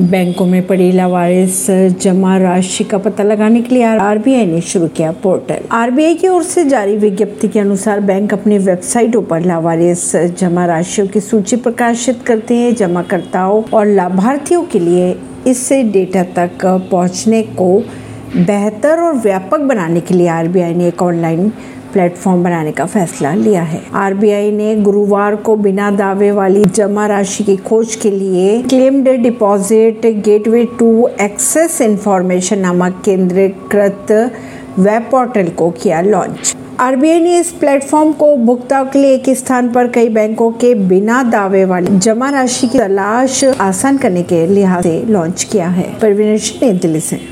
बैंकों में पड़ी लावारिस, जमा राशि का पता लगाने के लिए आरबीआई ने शुरू किया पोर्टल। आरबीआई की ओर से जारी विज्ञप्ति के अनुसार बैंक अपनी वेबसाइटों पर लावारिस, जमा राशियों की सूची प्रकाशित करते हैं, जमाकर्ताओं और लाभार्थियों के लिए इससे डेटा तक पहुँचने को बेहतर और व्यापक बनाने के लिए आरबीआई ने एक ऑनलाइन प्लेटफॉर्म बनाने का फैसला लिया है। आरबीआई ने गुरुवार को बिना दावे वाली जमा राशि की खोज के लिए claimed deposit gateway to access information नामक केंद्रीकृत वेब पोर्टल को किया लॉन्च। आरबीआई ने इस प्लेटफॉर्म को उपभोक्ताओं के लिए एक स्थान पर कई बैंकों के बिना दावे वाली जमा राशि की तलाश आसान करने के लिहाज से लॉन्च किया है। परवीन दिल्ली से।